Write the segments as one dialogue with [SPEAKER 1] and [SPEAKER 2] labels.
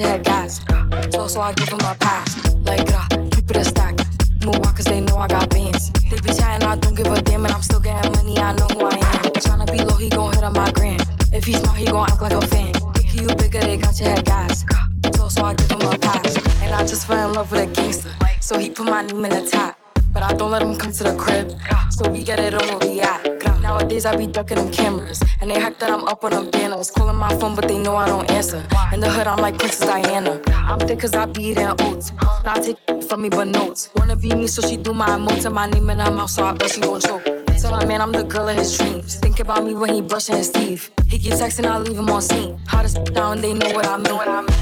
[SPEAKER 1] your head gas. So, so I give him my pass. Like, uh, keep it a stack. Move on, cause they know I got I don't give a damn, and I'm still getting money. I know who I am. Tryna be low, he gon' hit on my gram. If he smart, he gon' act like a fan. Think you bigger, they got your head. So, so I give him a pass. And I just fell in love with a gangster. So he put my name in the top. But I don't let him come to the crib. So we get it on where we at. Nowadays I be ducking them cameras. And they hack that I'm up on them banners. Calling my phone, but they know I don't answer. In the hood, I'm like Princess Diana. I'm thick cause I be eating oats. Not take from me, but notes. Wanna be me, so she do my emotes and my name in her mouth, so I bet she gon' choke. Tell my man I'm the girl of his dreams. Think about me when he brushing his teeth. He keep texting, I leave him on seen. Hottest down, they know what I mean.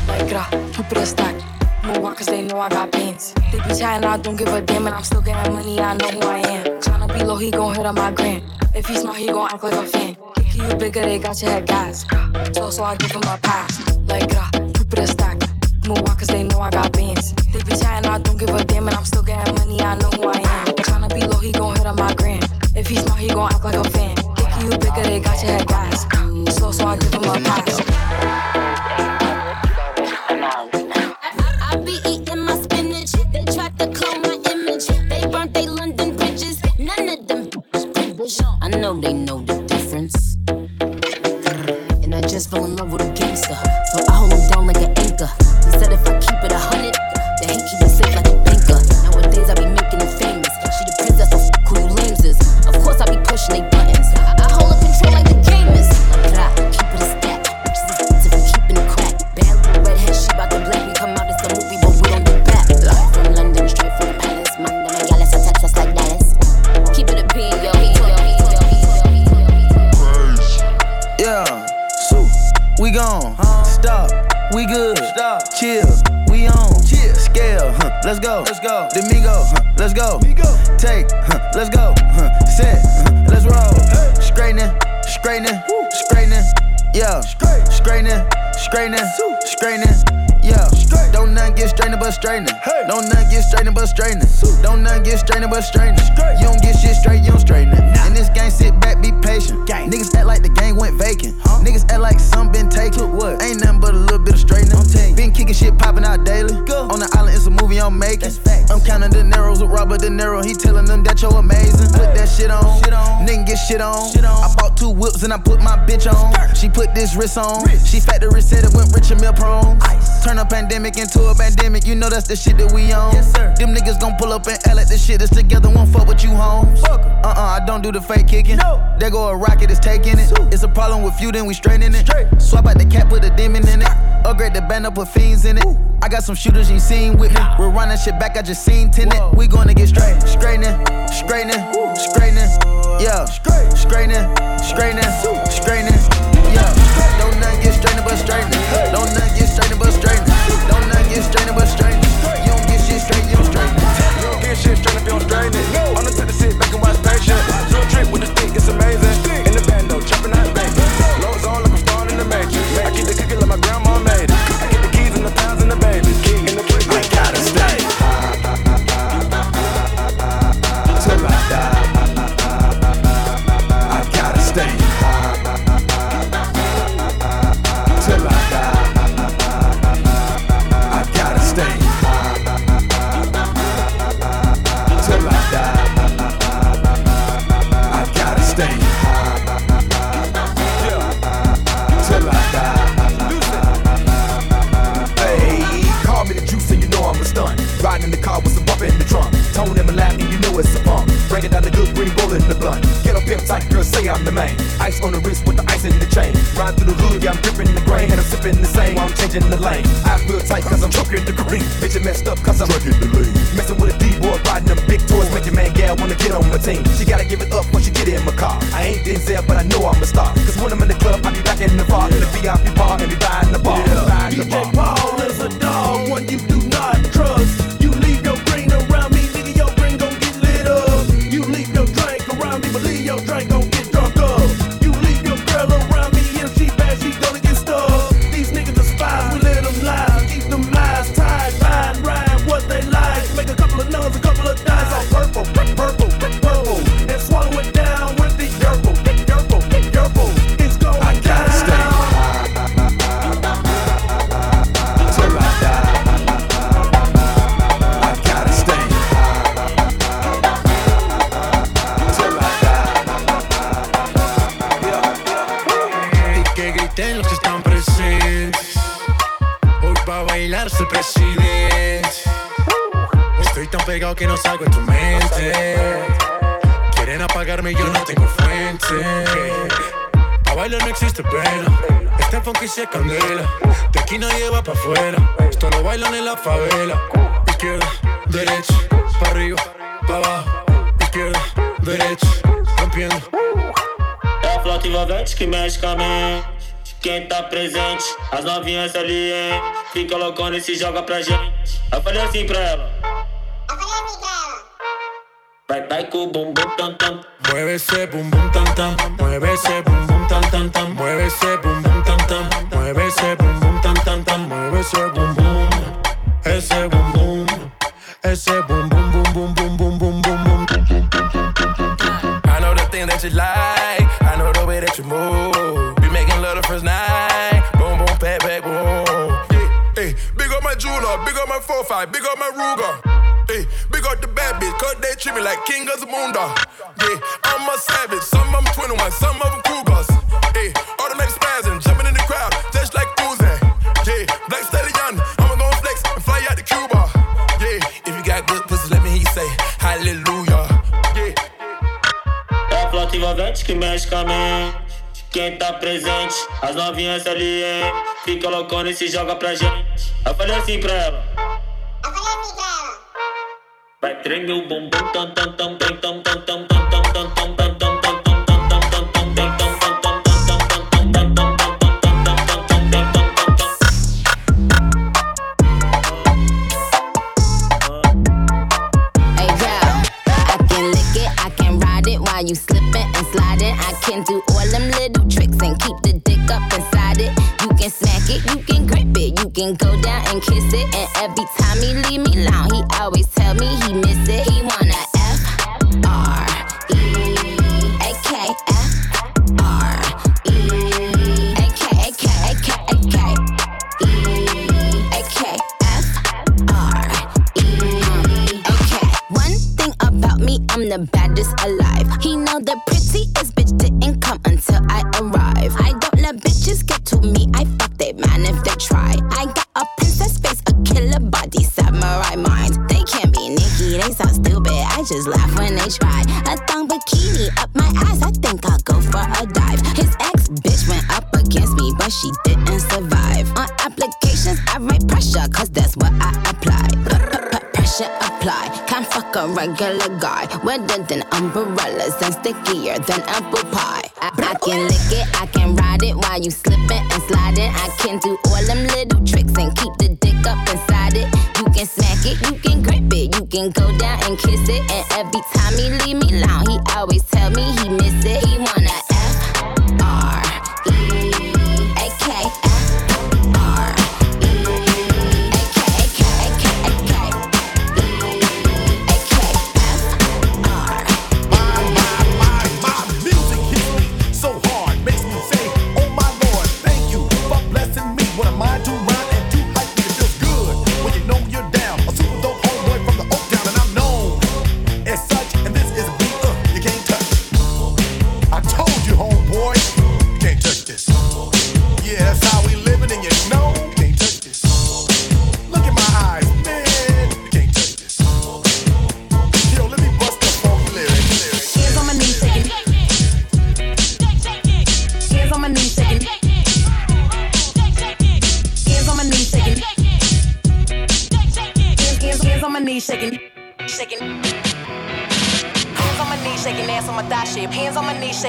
[SPEAKER 1] Like, keep it a stack move on cause they know I got bands. They be chatting, I don't give a damn, and I'm still getting money, I know who I am. Tryna be low, he gon' hit on my gram. If he smart, he gon' act like a fan. Kick you bigger, they got your head gas. So, so I give him a pass. Like, uh, a stack. Move on cause they know I got bands. They be chatting, I don't give a damn, and I'm still getting money, I know who I am. Tryna be low, he gon' hit on my gram. If he smart, he gon' act like a fan. Kick you bigger, they got your head gas. So, so I give him a pass.
[SPEAKER 2] Know they know the
[SPEAKER 3] straightening. Don't none get strained but straightening. You don't get shit straight, you don't straighten it. In this game, sit back, be patient. Gang. Niggas act like the game went vacant. Niggas act like some been taken. What? Ain't nothing but a little bit of straightening. Been kicking shit popping out daily. Go. On the island, it's a movie I'm making. I'm counting the narrows with Robert De Niro. He telling them that you're amazing. Put that shit on. Shit on. Nigga get shit on. shit on. I bought two whips and I put my bitch on. Put this wrist on. Wrist. She factory said it went rich and meal prone. Ice. Turn a pandemic into a pandemic, you know that's the shit that we on. Yes, sir. Them niggas gon' pull up and L at the shit that's together, won't fuck with you, home. Uh uh, I don't do the fake kicking. No. There go a rocket, it's taking it. It's a problem with you, then we straightening it. Straight. Swap out the cap, put a demon in it. Upgrade the band up, put fiends in it. Ooh. I got some shooters you seen with me. We're running shit back, I just seen tenant. We gonna get straight. Straightening, straightening, straightening. Yeah. Straightening, straightening, straightening. Get
[SPEAKER 4] se
[SPEAKER 5] joga pra gente. Eu falei assim pra ela. Loucona e se joga pra gente. Eu falei assim pra ela.
[SPEAKER 6] Eu falei assim pra ela.
[SPEAKER 5] Vai treme o bumbum tam tam
[SPEAKER 2] killer body, samurai mind. They can't be Nikki, they so stupid. I just laugh when they try. A thong bikini up my ass. I think I'll go for a dive. His ex bitch went up against me, but she didn't survive. On applications, I write pressure, cause that's what I apply. Pressure apply. Can't fuck a regular guy. Wetter than umbrellas and stickier than apple pie. I, I can lick it, I can ride it while you slipping and sliding. I can do all them little tricks and keep the up inside it. You can smack it, you can grip it, you can go down and kiss it. And every time he leave me alone, he always tell me he miss it. He wanna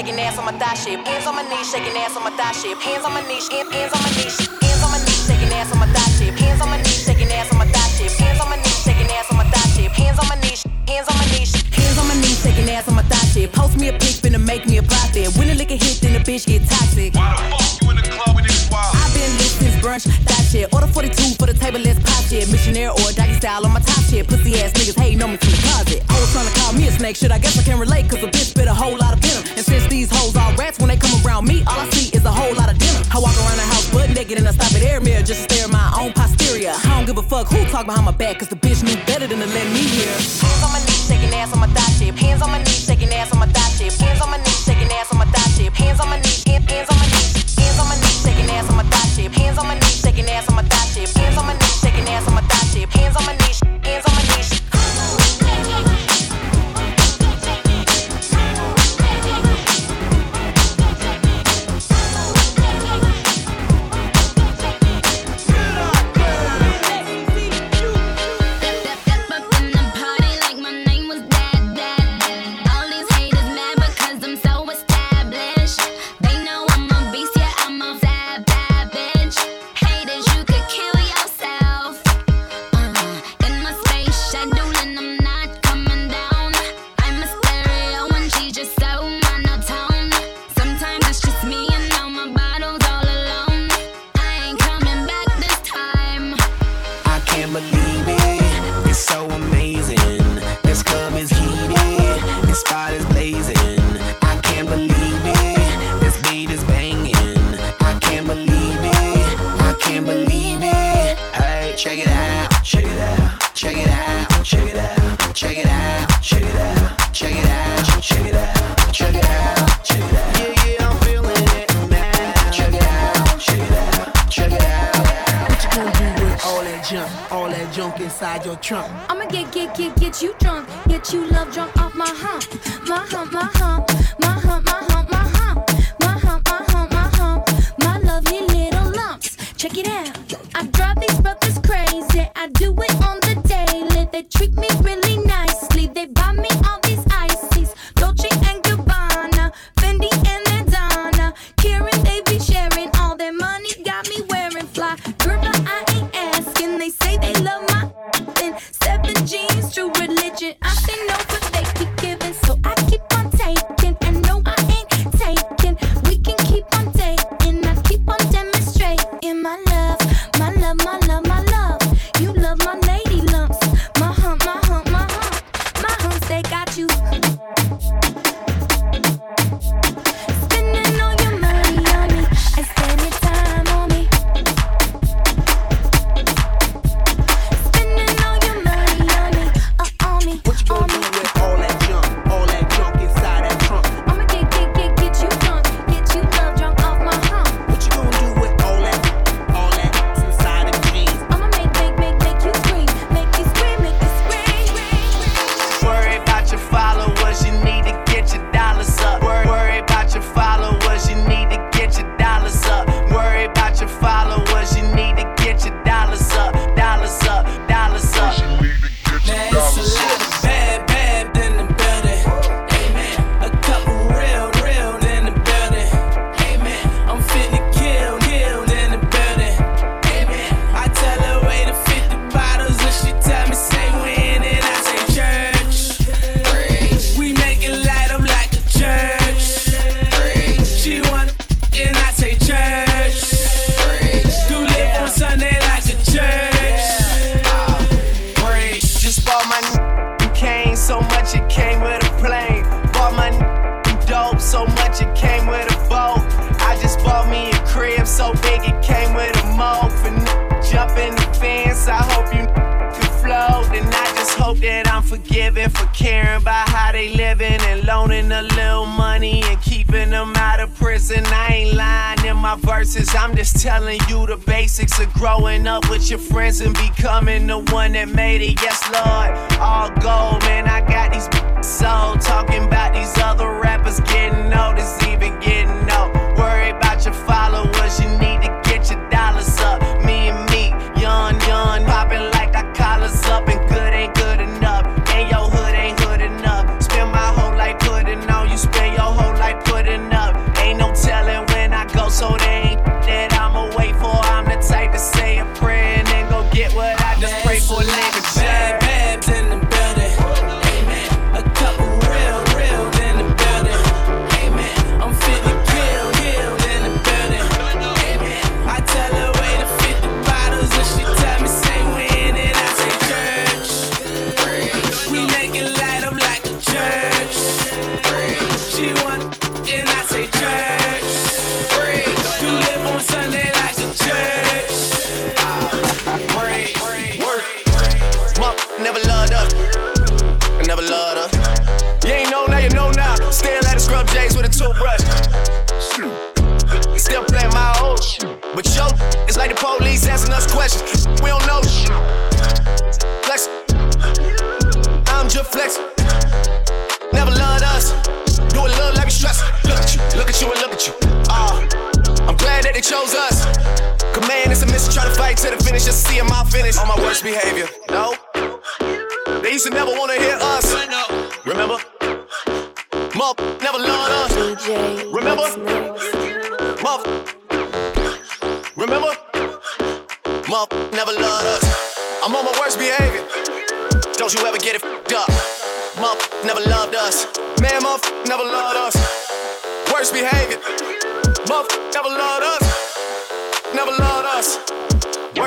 [SPEAKER 7] shaking ass on my thigh shape. Hands on my knees shaking ass on my thigh shape. Hands on my knees, hands, hands on my knees. Hands on my knees shaking ass on my thigh shape. Hands on my knees shaking ass on my thigh shape. Hands on my knees shaking ass on my thigh shape. Hands on my knees, hands on my knees. Hands on my knees shaking ass on my thigh shape. Post me a pic, finna make me a profit. When the liquor hit, then the bitch get toxic.
[SPEAKER 8] Why the fuck you in the club with this wild?
[SPEAKER 7] I've been since brunch, that shit. Order 42 for the table, let's pop shit. Missionary or doggy style on my top shit. Pussy ass niggas hating on me from the closet. Hoes trying to call me a snake shit. I guess I can relate, cause a bitch spit a whole lot of venom. And since these hoes are rats, when they come around me, all I see is a whole lot of denim. I walk around the house butt naked and I stop at air mirror just to stare at my own posterior. I don't give a fuck who talk behind my back, cause the bitch knew better than to let me hear. Hands on my knees, shaking ass on my thigh shit. Hands on my knees, shaking ass on my thigh shit. Hands on my knees, shaking ass on my thigh shit. Hands on my knees, hands on my knees. Hands on my knees, shaking ass on my Hands on my knees, shaking ass on my thigh shape. Hands on my knees, shaking ass on my thigh shape. Hands on my knees, hands on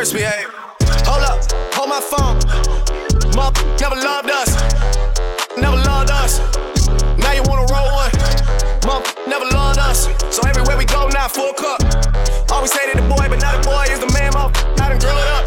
[SPEAKER 9] first behave. Hold up, hold my phone. Mom never loved us. Never loved us. Now you wanna roll one. Mom never loved us. So everywhere we go now, full cup. Always hated the boy, but now the boy is the man, mom. I done grew it up.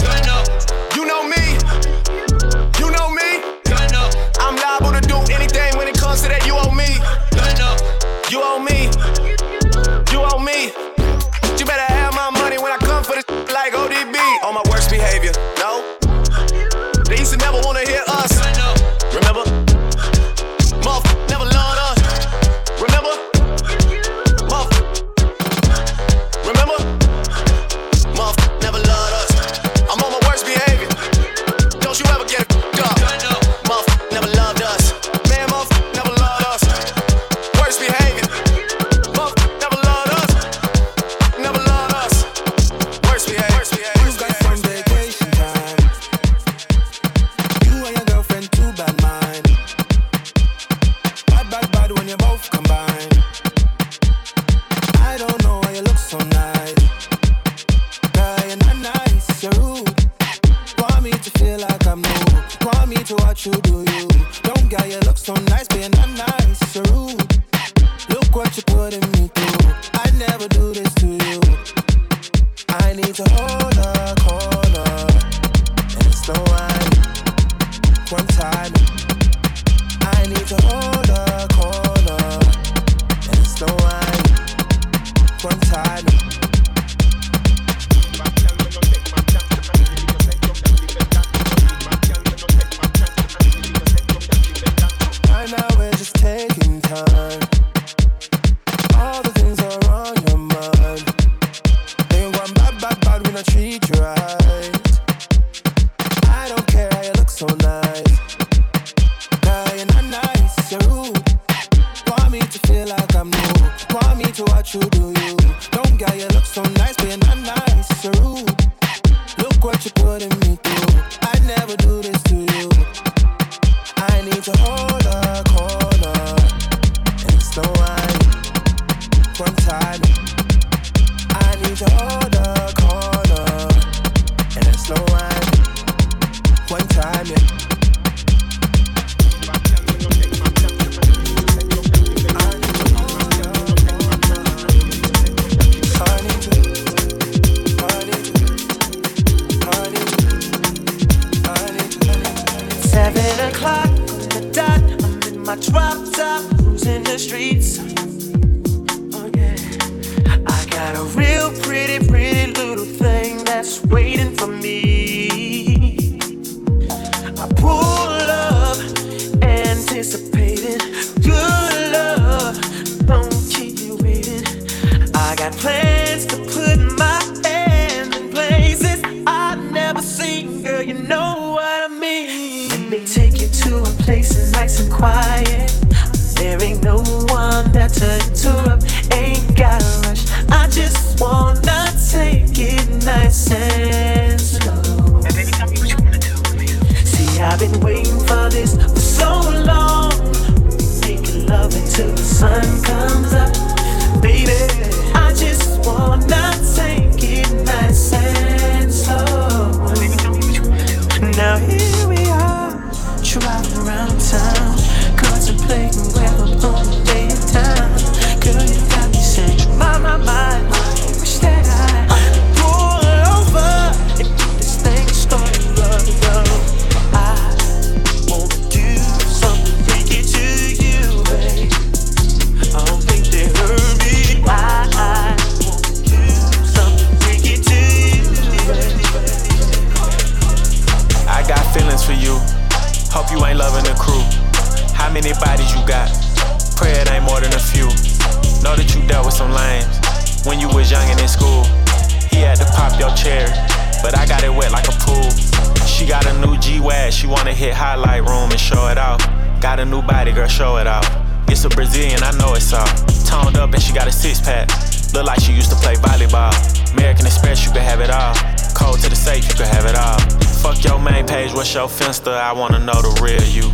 [SPEAKER 10] your finster, I
[SPEAKER 11] wanna
[SPEAKER 12] know the real you.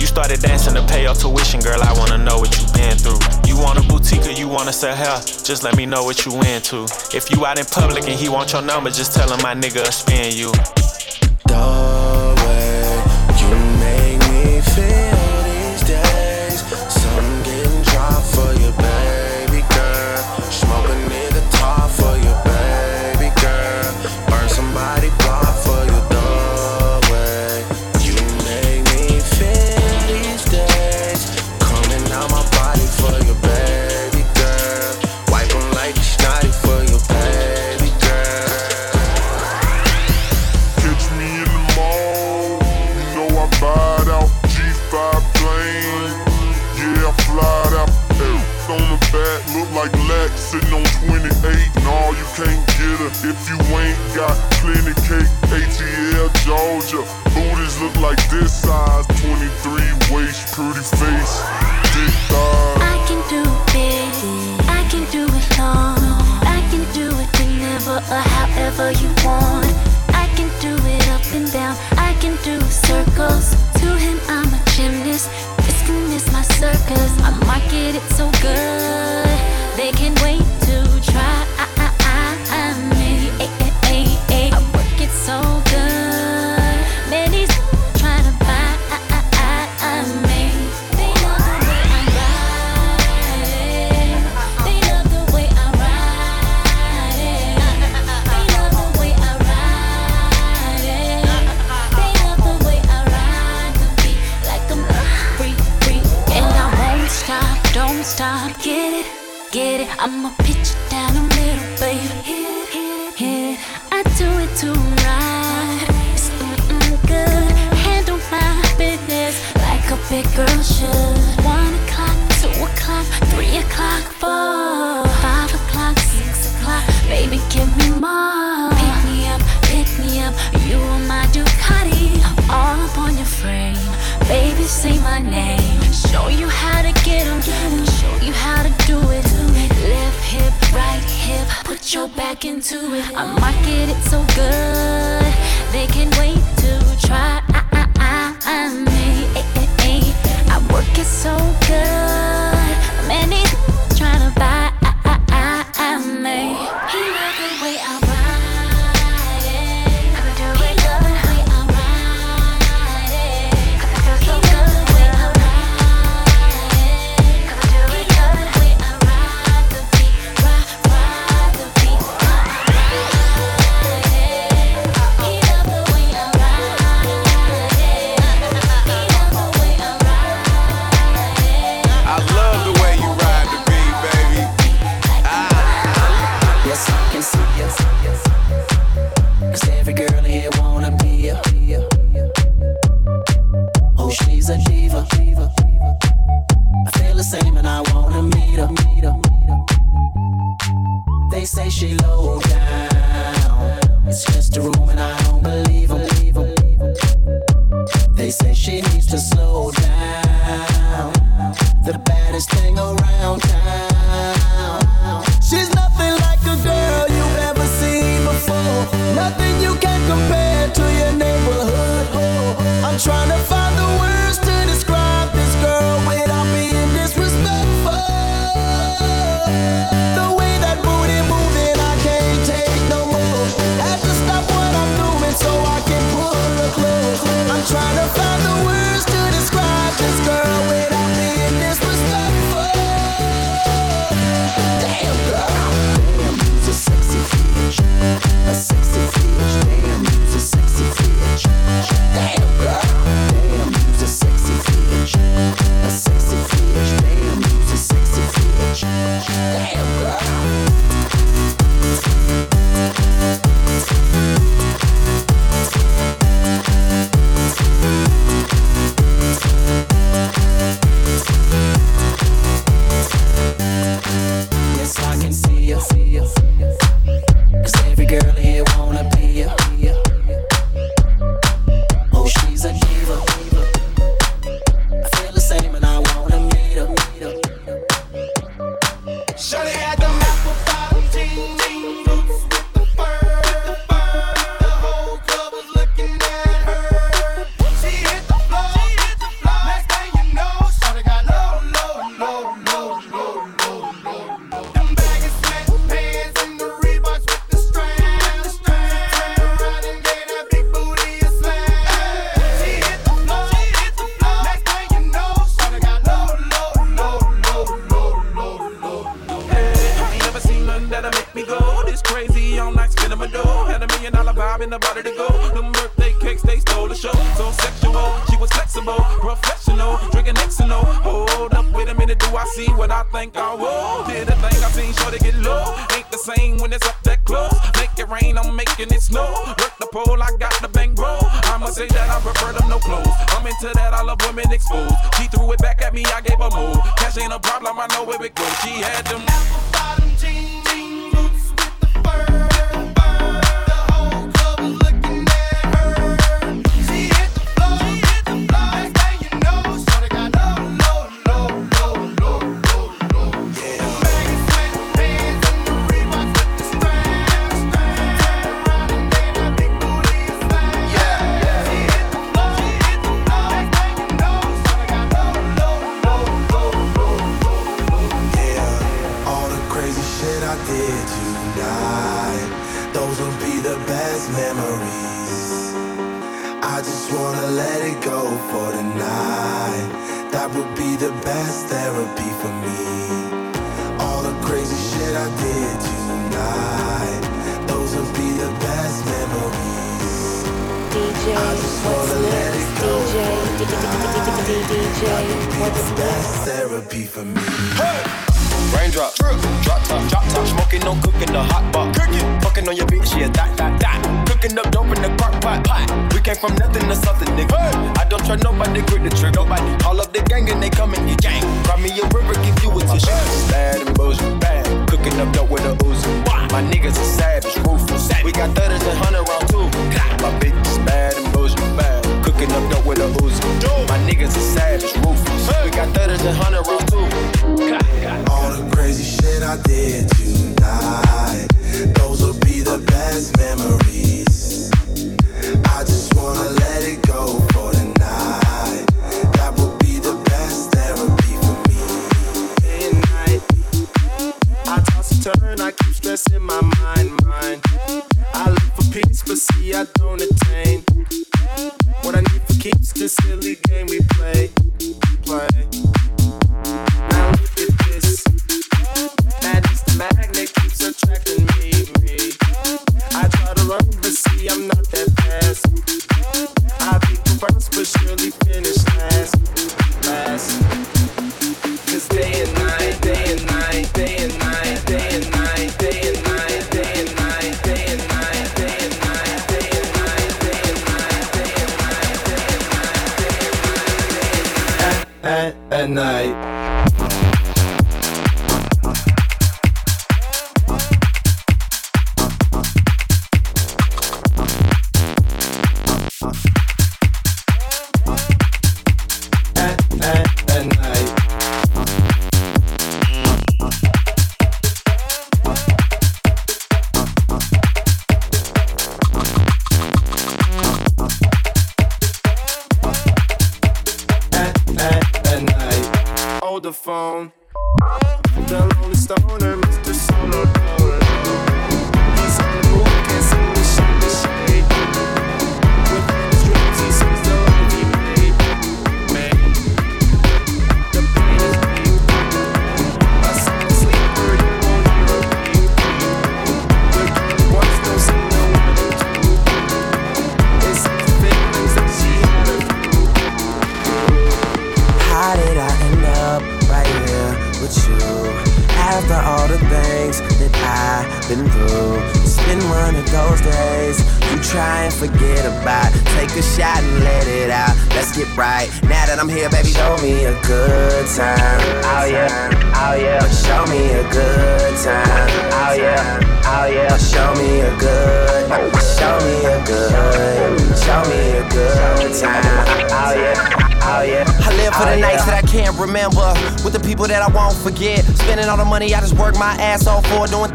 [SPEAKER 12] You started dancing to pay your tuition, girl, I wanna know what you been through. You want a boutique or you wanna sell hair, just let me know what you into. If you out in public and he want your number, just tell him my nigga spin you.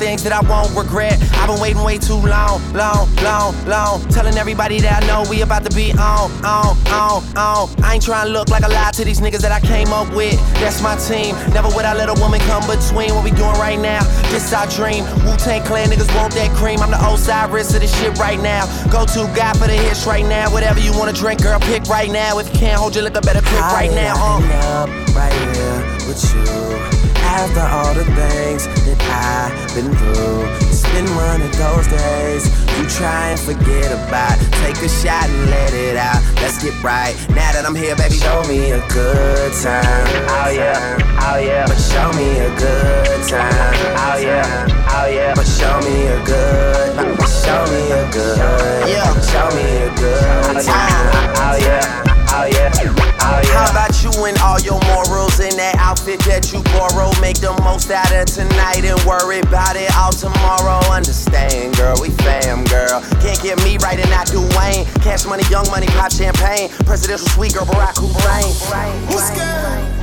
[SPEAKER 13] things that I won't regret. I've been waiting way too long, long, long, long. Telling everybody that I know we about to be on, on, on, on. I ain't trying to look like a lie to these niggas that I came up with. That's my team. Never would I let a woman come between what we doing right now. This our dream. Wu Tang Clan niggas want that cream. I'm the Osiris of this shit right now. Go to God for the hits right now. Whatever you wanna drink, girl, pick right now. If you can't hold your liquor, better pick right now. Uh. up right here with you. After all the things I've been through. It's been one of those days. You try and forget about. Take a shot and let it out. Let's get right. Now that I'm here, baby, show me a good time. Oh yeah, oh yeah. But show me a good time. Oh yeah, oh yeah. But show me a good. But show me a good. Yeah. Show me a good time. Oh yeah, oh yeah, oh yeah. Oh, yeah. How about Spewing all your morals in that outfit that you borrow. Make the most out of tonight and worry about it all tomorrow. Understand, girl, we fam, girl. Can't get me right and not do Wayne. Cash money, young money, pop champagne. Presidential suite, girl, Barack Hussein.
[SPEAKER 12] Who's
[SPEAKER 14] good?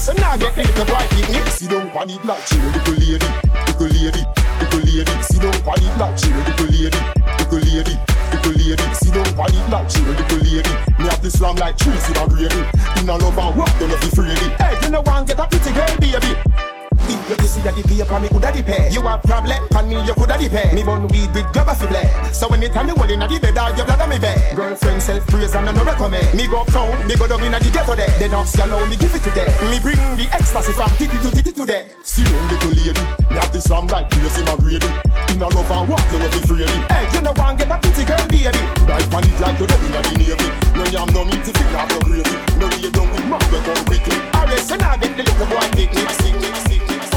[SPEAKER 14] So
[SPEAKER 15] now
[SPEAKER 16] get the little boy picnic. Sit down on it like she a lady, little lady, little lady. Sit down on it like she a lady, little lady, little lady. She don't want it like she a lady. Me have this slam like trees in a gravy. In a love and work, don't let me freely. Hey, you know one get a pretty girl, baby happy. You can see that the paper me coulda the pay. You a problem, and me you coulda the pay. Me bun weed with grabba fi blare. So anytime me hold inna the bed, all your blood on me bare. Girlfriend self praise and I no recommend. Me go uptown, me go down inna the ghetto there. Then off you know me give it to them. Me bring the ecstasy from titty to titty to them. See you little lady, me have this song like you see my grady. In love and walk you will be freely. Hey, you know want get a pretty girl baby. Like pan it like you don't inna the navy. No have no meat to you up no gravy. No you don't with mouth you come quickly. Alright, so now get the little boy
[SPEAKER 17] take me, sing me, sing me.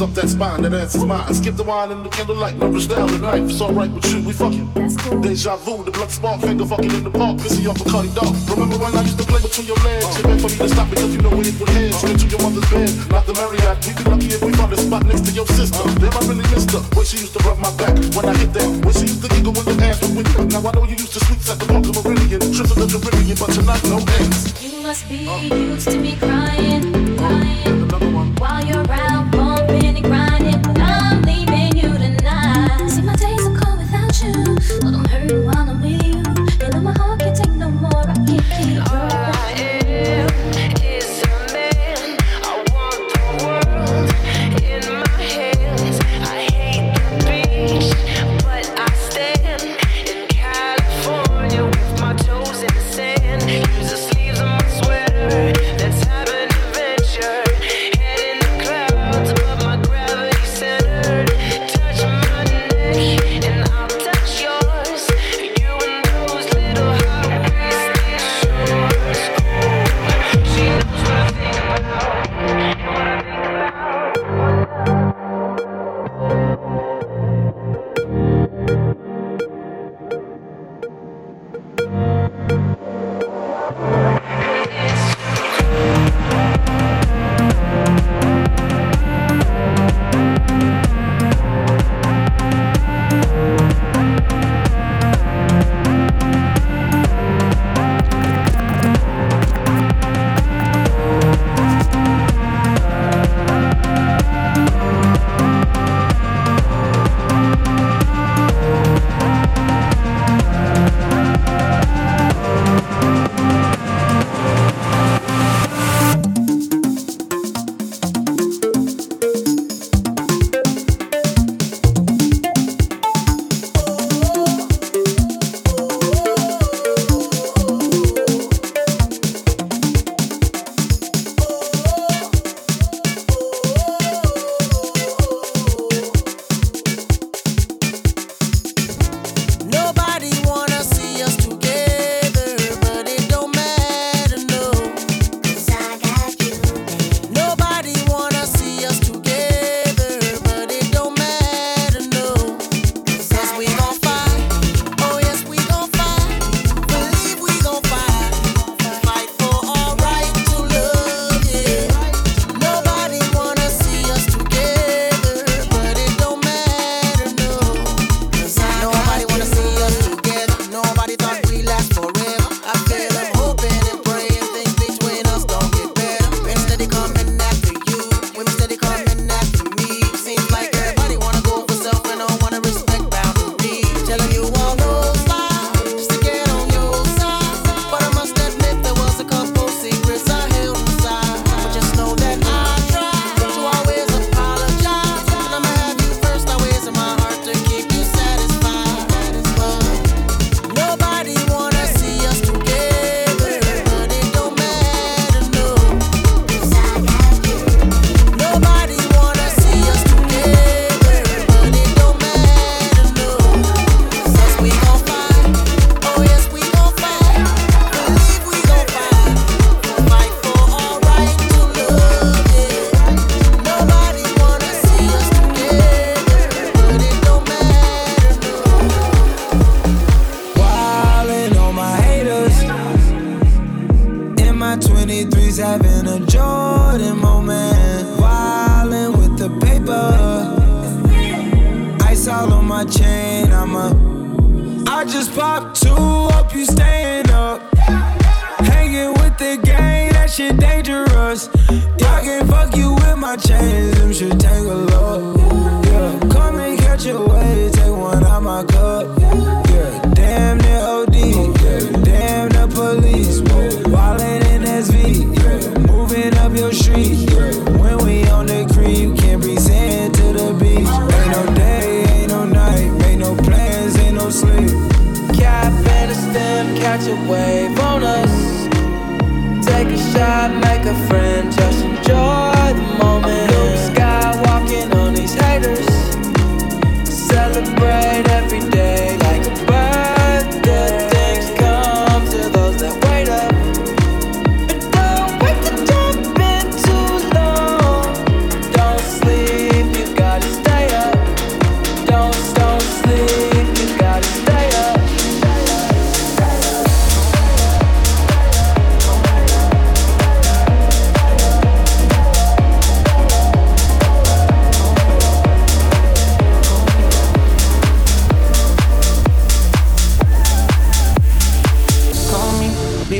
[SPEAKER 17] Up that
[SPEAKER 18] spine, that answers mine. Skip the wine and the candlelight, leverage down the knife. It's alright with you, we fucking. Deja vu, the blood spark, finger fucking in the park, pissy off a cutty dog. Remember when I used to play between your legs? You beg for me to stop because you know it would head. Straight to your mother's bed, not the Marriott. We'd be lucky if we found a spot next to your sister. Uh. Damn, I really missed her. When she used to rub my back, when I hit that, when she used to giggle when the ass with. Now I know you used to sweet at the Parker Meridien, trips to the Caribbean, but tonight no ends.
[SPEAKER 12] You must be used to me crying.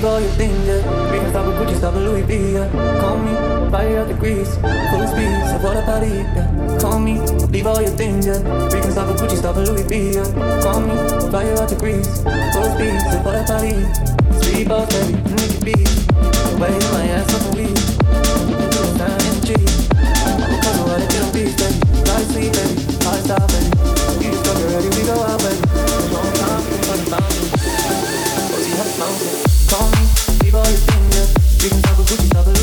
[SPEAKER 19] Leave all your things, yeah. We can stop with Gucci, stop with Louis V, yeah. Call me, fire out the grease, full of speed, so what about it, yeah. Call me, leave all your things, yeah. We can stop with Gucci, stop with Louis V, yeah. Call me, fire out the grease, full of speed, so what about it. Sleep all day, need to be away in my ass for a week. Down in the trees, I'm gonna call it what baby. Try to sleep, baby, hard stop, baby. Because I was with
[SPEAKER 20] another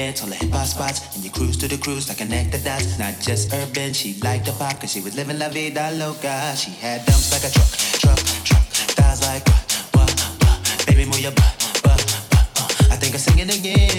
[SPEAKER 20] dance on the hip hop spots. And you cruise to the cruise like connect the dots. Not just urban, she liked the pop, cause she was living la vida loca. She had dumps like a truck, truck, truck. Thighs like what, what, what. Baby, move your butt, butt, butt. Uh. I think I'm singing again.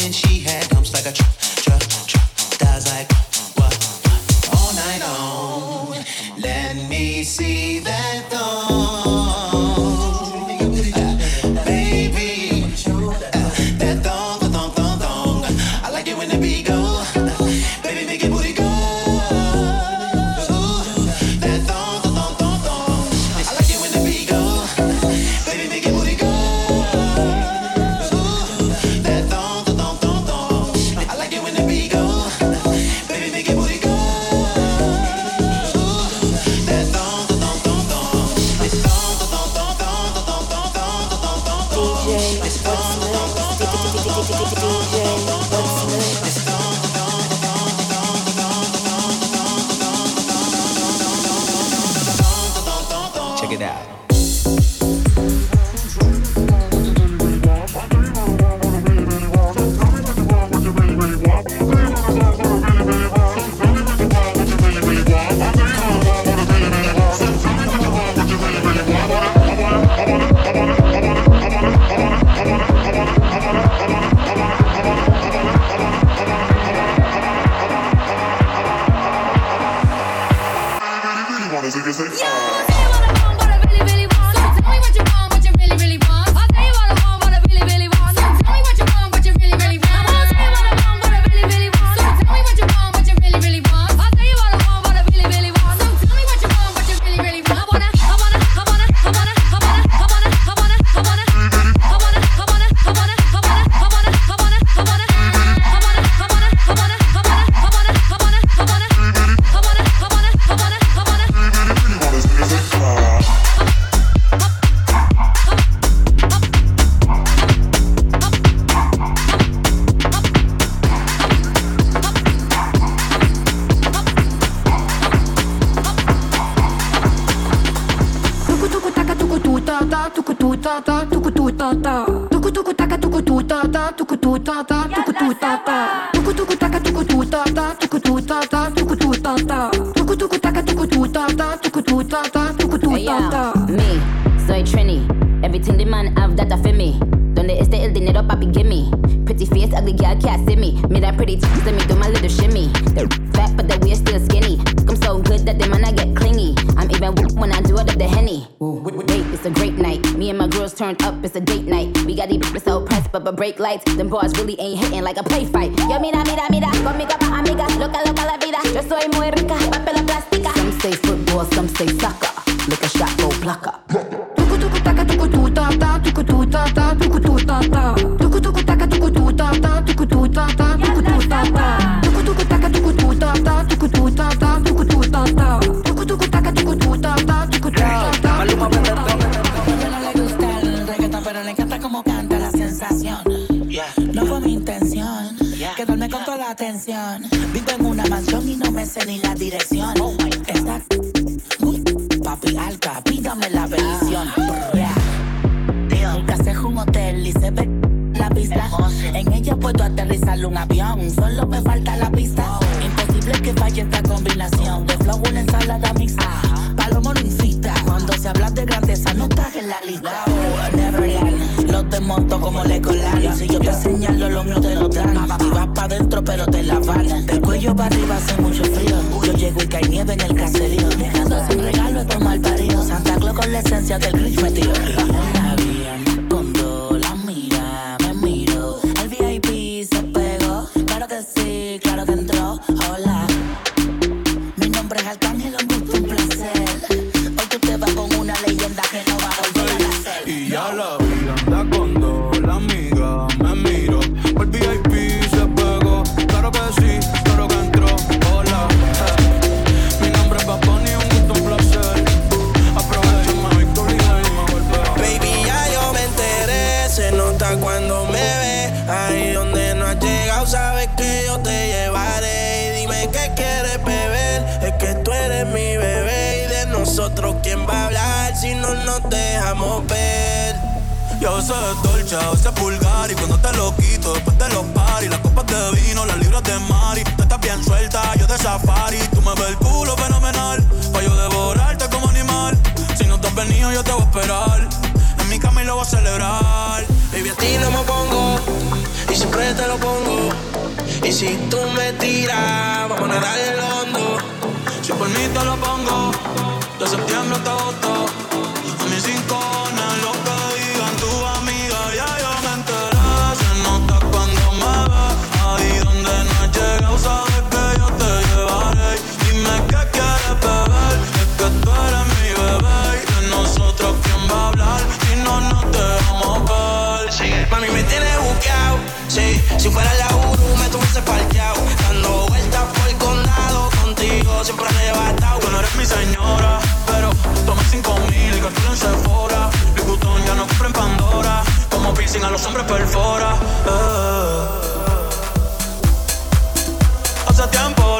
[SPEAKER 21] cosa ti
[SPEAKER 22] ha un
[SPEAKER 23] po'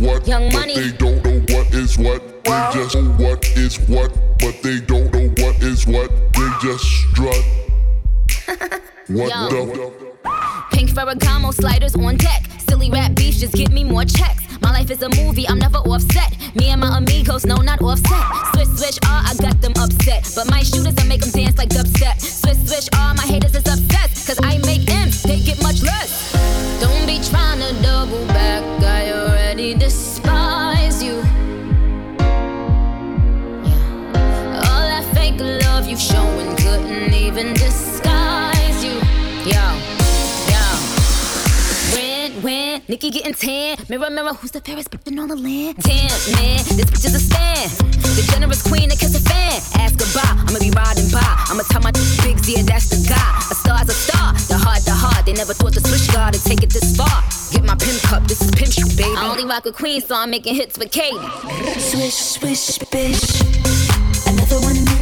[SPEAKER 23] what,
[SPEAKER 24] Young money.
[SPEAKER 23] they don't know what is what. They just know what is what.
[SPEAKER 2] a queen, so I'm making hits with Katy.
[SPEAKER 24] Swish, swish, bish. Another one.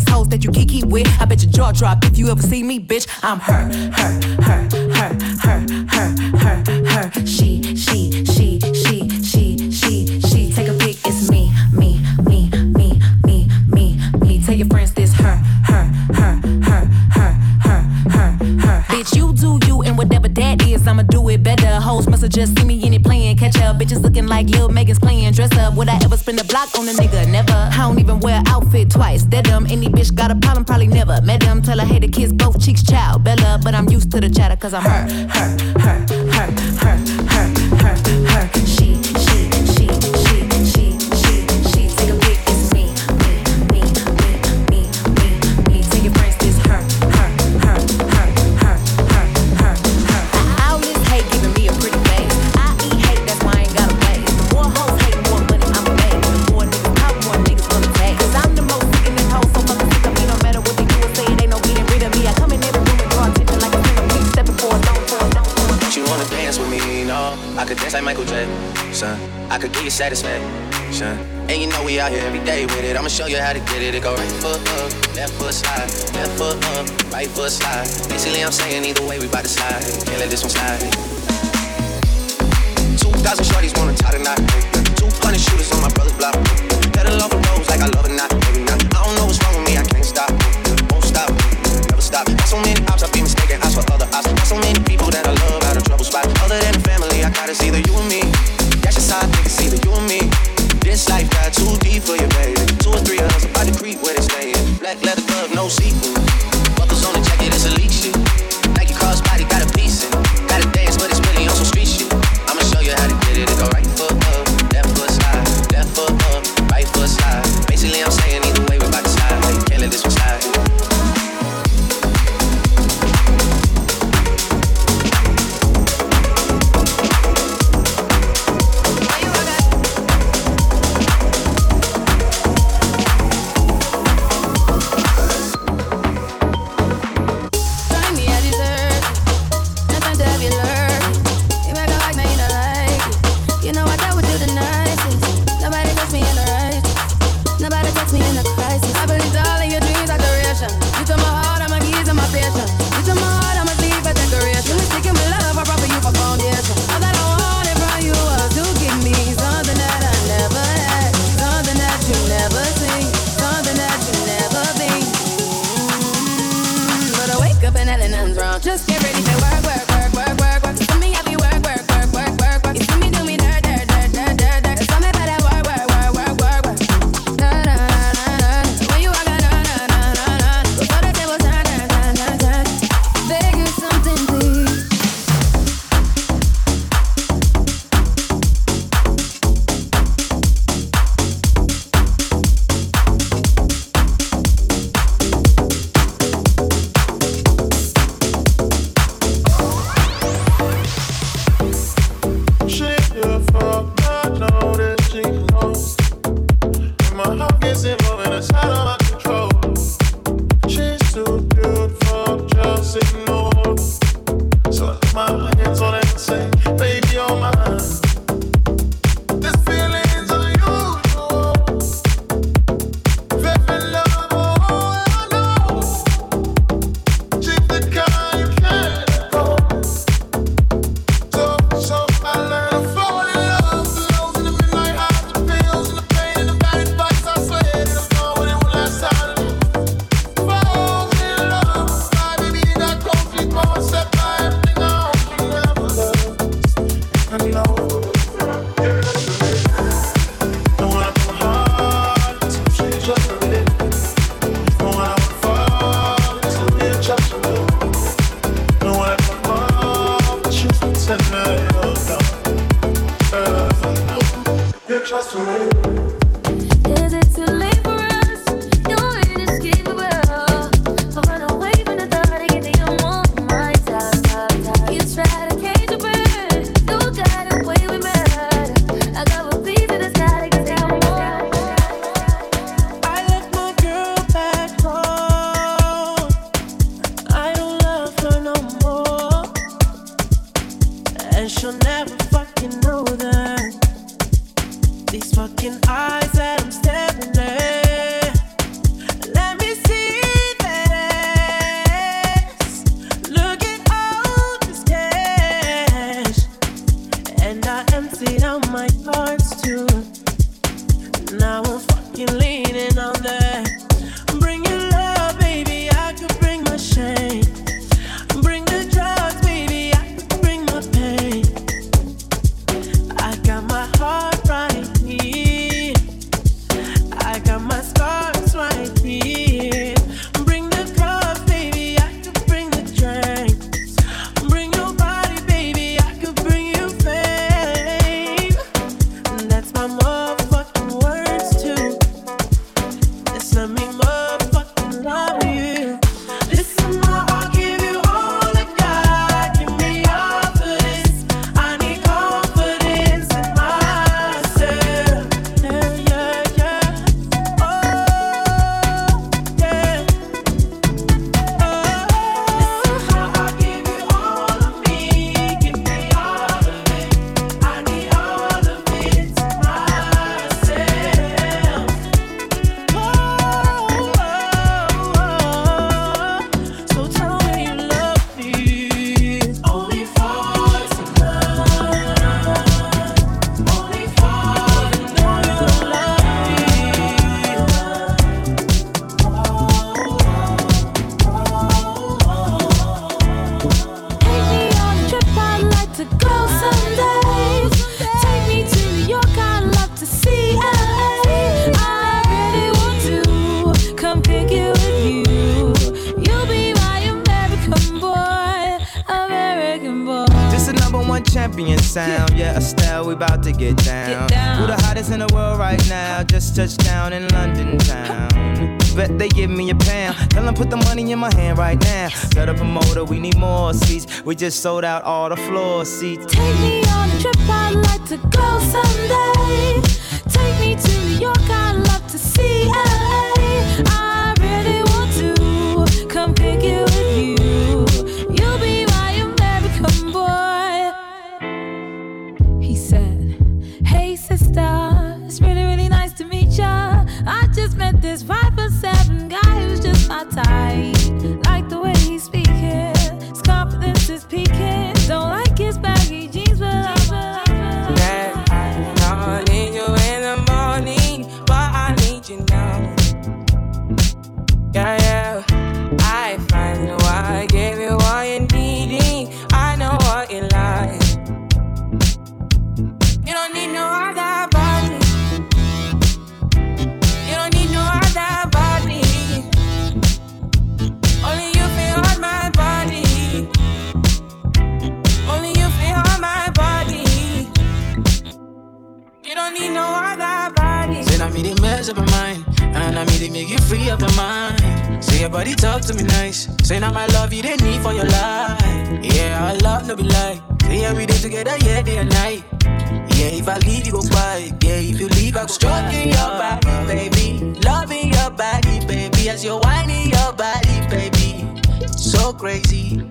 [SPEAKER 25] assholes that you kiki with. I bet your jaw drop if you ever see me, bitch. I'm her, her, her, her, her, her, her, her, her. She, she, she, she, she, she, she. Take a pic, it's me, me, me, me, me, me, me. Tell your friends this her, her, her, her, her, her, her, her. Bitch, you do you and whatever that is, I'ma do it better. Hoes musta just see me in it playing catch up. Bitches looking like Lil Megan's playing dress up. Would I ever spend a block on a nigga? Never. I don't even wear twice. That dumb, any bitch got a problem, probably never met them. Tell her, hey, the kids both cheeks child. Bella, but I'm used to the chatter, cause I'm her, her, her, her. her.
[SPEAKER 9] satisfaction. And you know we out here every day with it. I'ma show you how to get it. It go right foot up, left foot slide, left foot up, right foot slide. Basically, I'm saying either way we bout to slide. Can't let this one slide. Two thousand shorties wanna tie the knot. Two hundred shooters on my brother's block. Pedal off the roads like I love it not. I don't know what's wrong with me. I can't stop. Won't stop. Never stop. Got so many ops, I be mistaken. Ops for other ops. Got so many people that I love out of trouble spot. Other than the family, I gotta see the
[SPEAKER 26] Christ. We just sold out all the floor seats.
[SPEAKER 23] Take me on a trip, I'd like to go someday.
[SPEAKER 27] talk, no be lie. Say every day together, yeah, day and night. Yeah, if I leave, you go quiet. Yeah, if you leave, I go Stroking your body, baby. Loving your body, baby. As you're whining your body, baby. So crazy.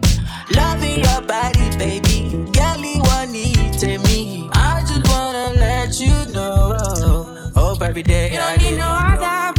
[SPEAKER 27] Loving your body, baby. Girl, you want to me. I just wanna let you know. Hope every day.
[SPEAKER 28] You don't I need no other.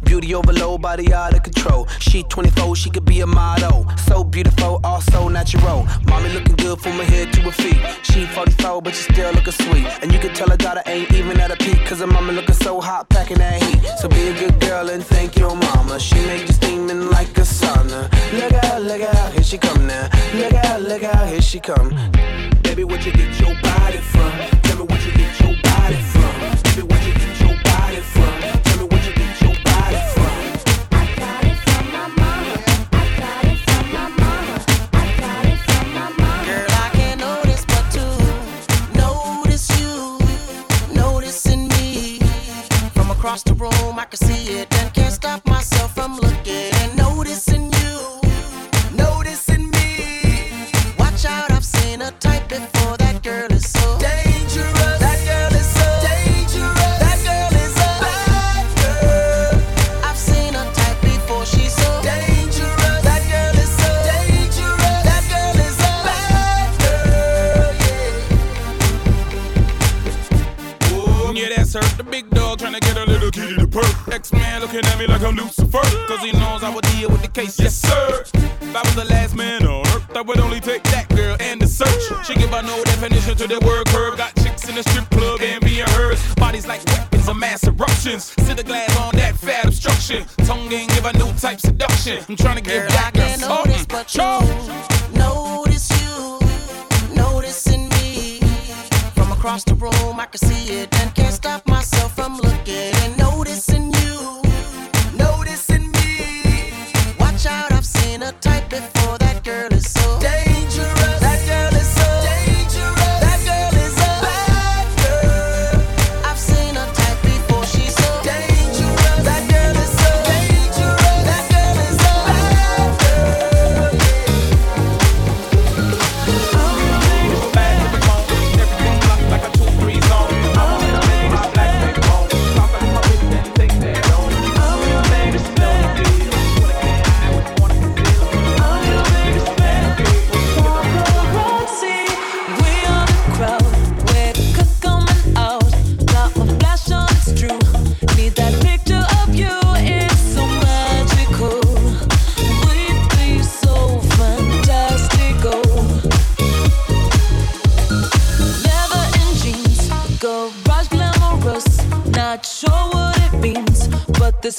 [SPEAKER 28] Body
[SPEAKER 9] overload, body out of control. She 24, she could be a model. So beautiful, also natural. Mommy looking good from her head to her feet. She 44, but she still looking sweet. And you can tell her daughter ain't even at a peak. Cause her mama looking so hot, packing that heat. So be a good girl and thank your mama. She make you steaming like a sauna. Look out, look out, here she come now. Look out, look out, here she come. Baby, what you get your body from? Tell me what you get your body from. Baby,
[SPEAKER 27] across the room, I can see it and can't stop
[SPEAKER 29] to perk. X man looking at me like I'm Lucifer. Cause he knows I would deal with the case. Yes, sir. If I was the last man on earth, I would only take that girl and the search. She give her no definition to the word curve. Got chicks in the strip club and being hers. Bodies like weapons of mass eruptions. Sit the glass on that fat obstruction. Tongue ain't give a new type seduction. I'm trying to give
[SPEAKER 27] I
[SPEAKER 29] that girl
[SPEAKER 27] notice
[SPEAKER 29] something.
[SPEAKER 27] but you notice you, noticing me. From across the room, I can see it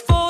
[SPEAKER 30] for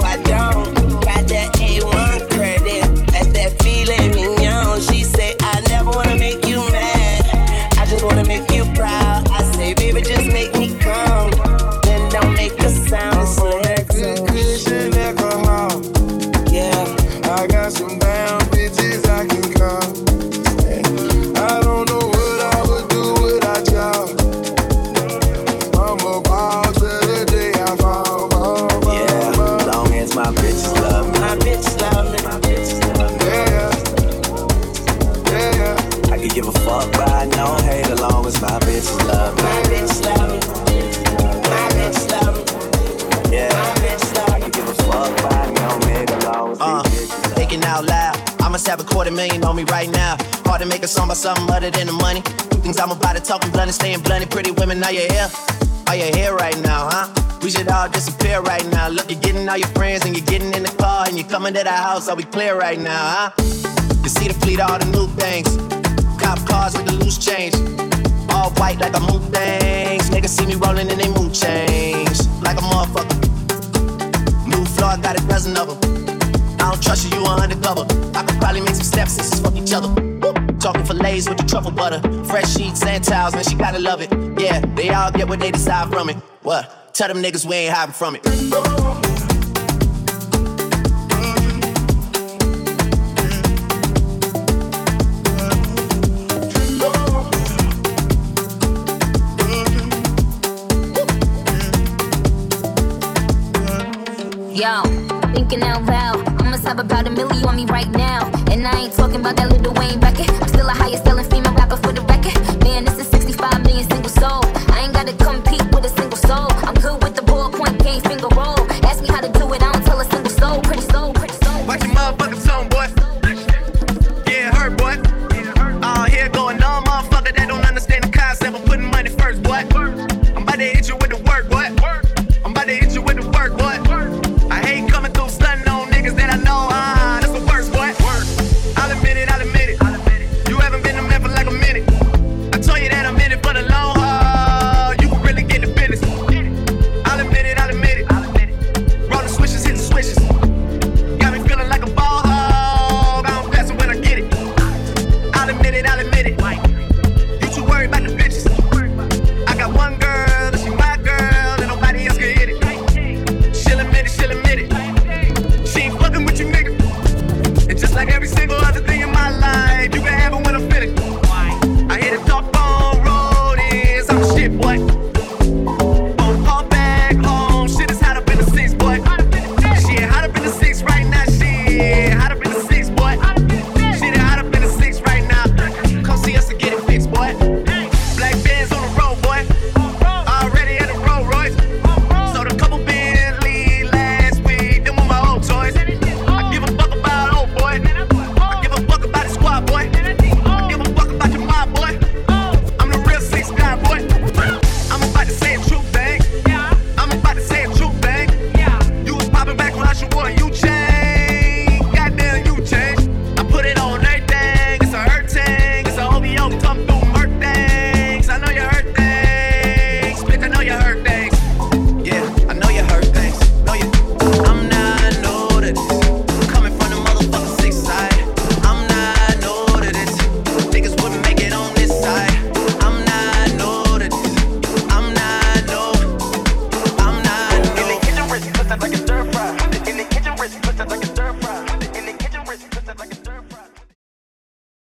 [SPEAKER 30] I don't
[SPEAKER 9] coming to the house, are we clear right now, huh? You see the fleet, all the new things. Cop cars with the loose change. All white like a moon things. Niggas see me rolling in they mood change. Like a motherfucker. New floor, got a dozen of them. I don't trust you, you are undercover. I could probably make some steps since fuck each other. Talking fillets with the truffle butter, fresh sheets and towels, and she gotta love it. Yeah, they all get what they decide from it. What? Tell them niggas we ain't hiding from it.
[SPEAKER 2] Yo, thinking out loud. I'ma stop about a million on me right now. And I ain't talking about that little Wayne Beckett. I'm still a highest selling female.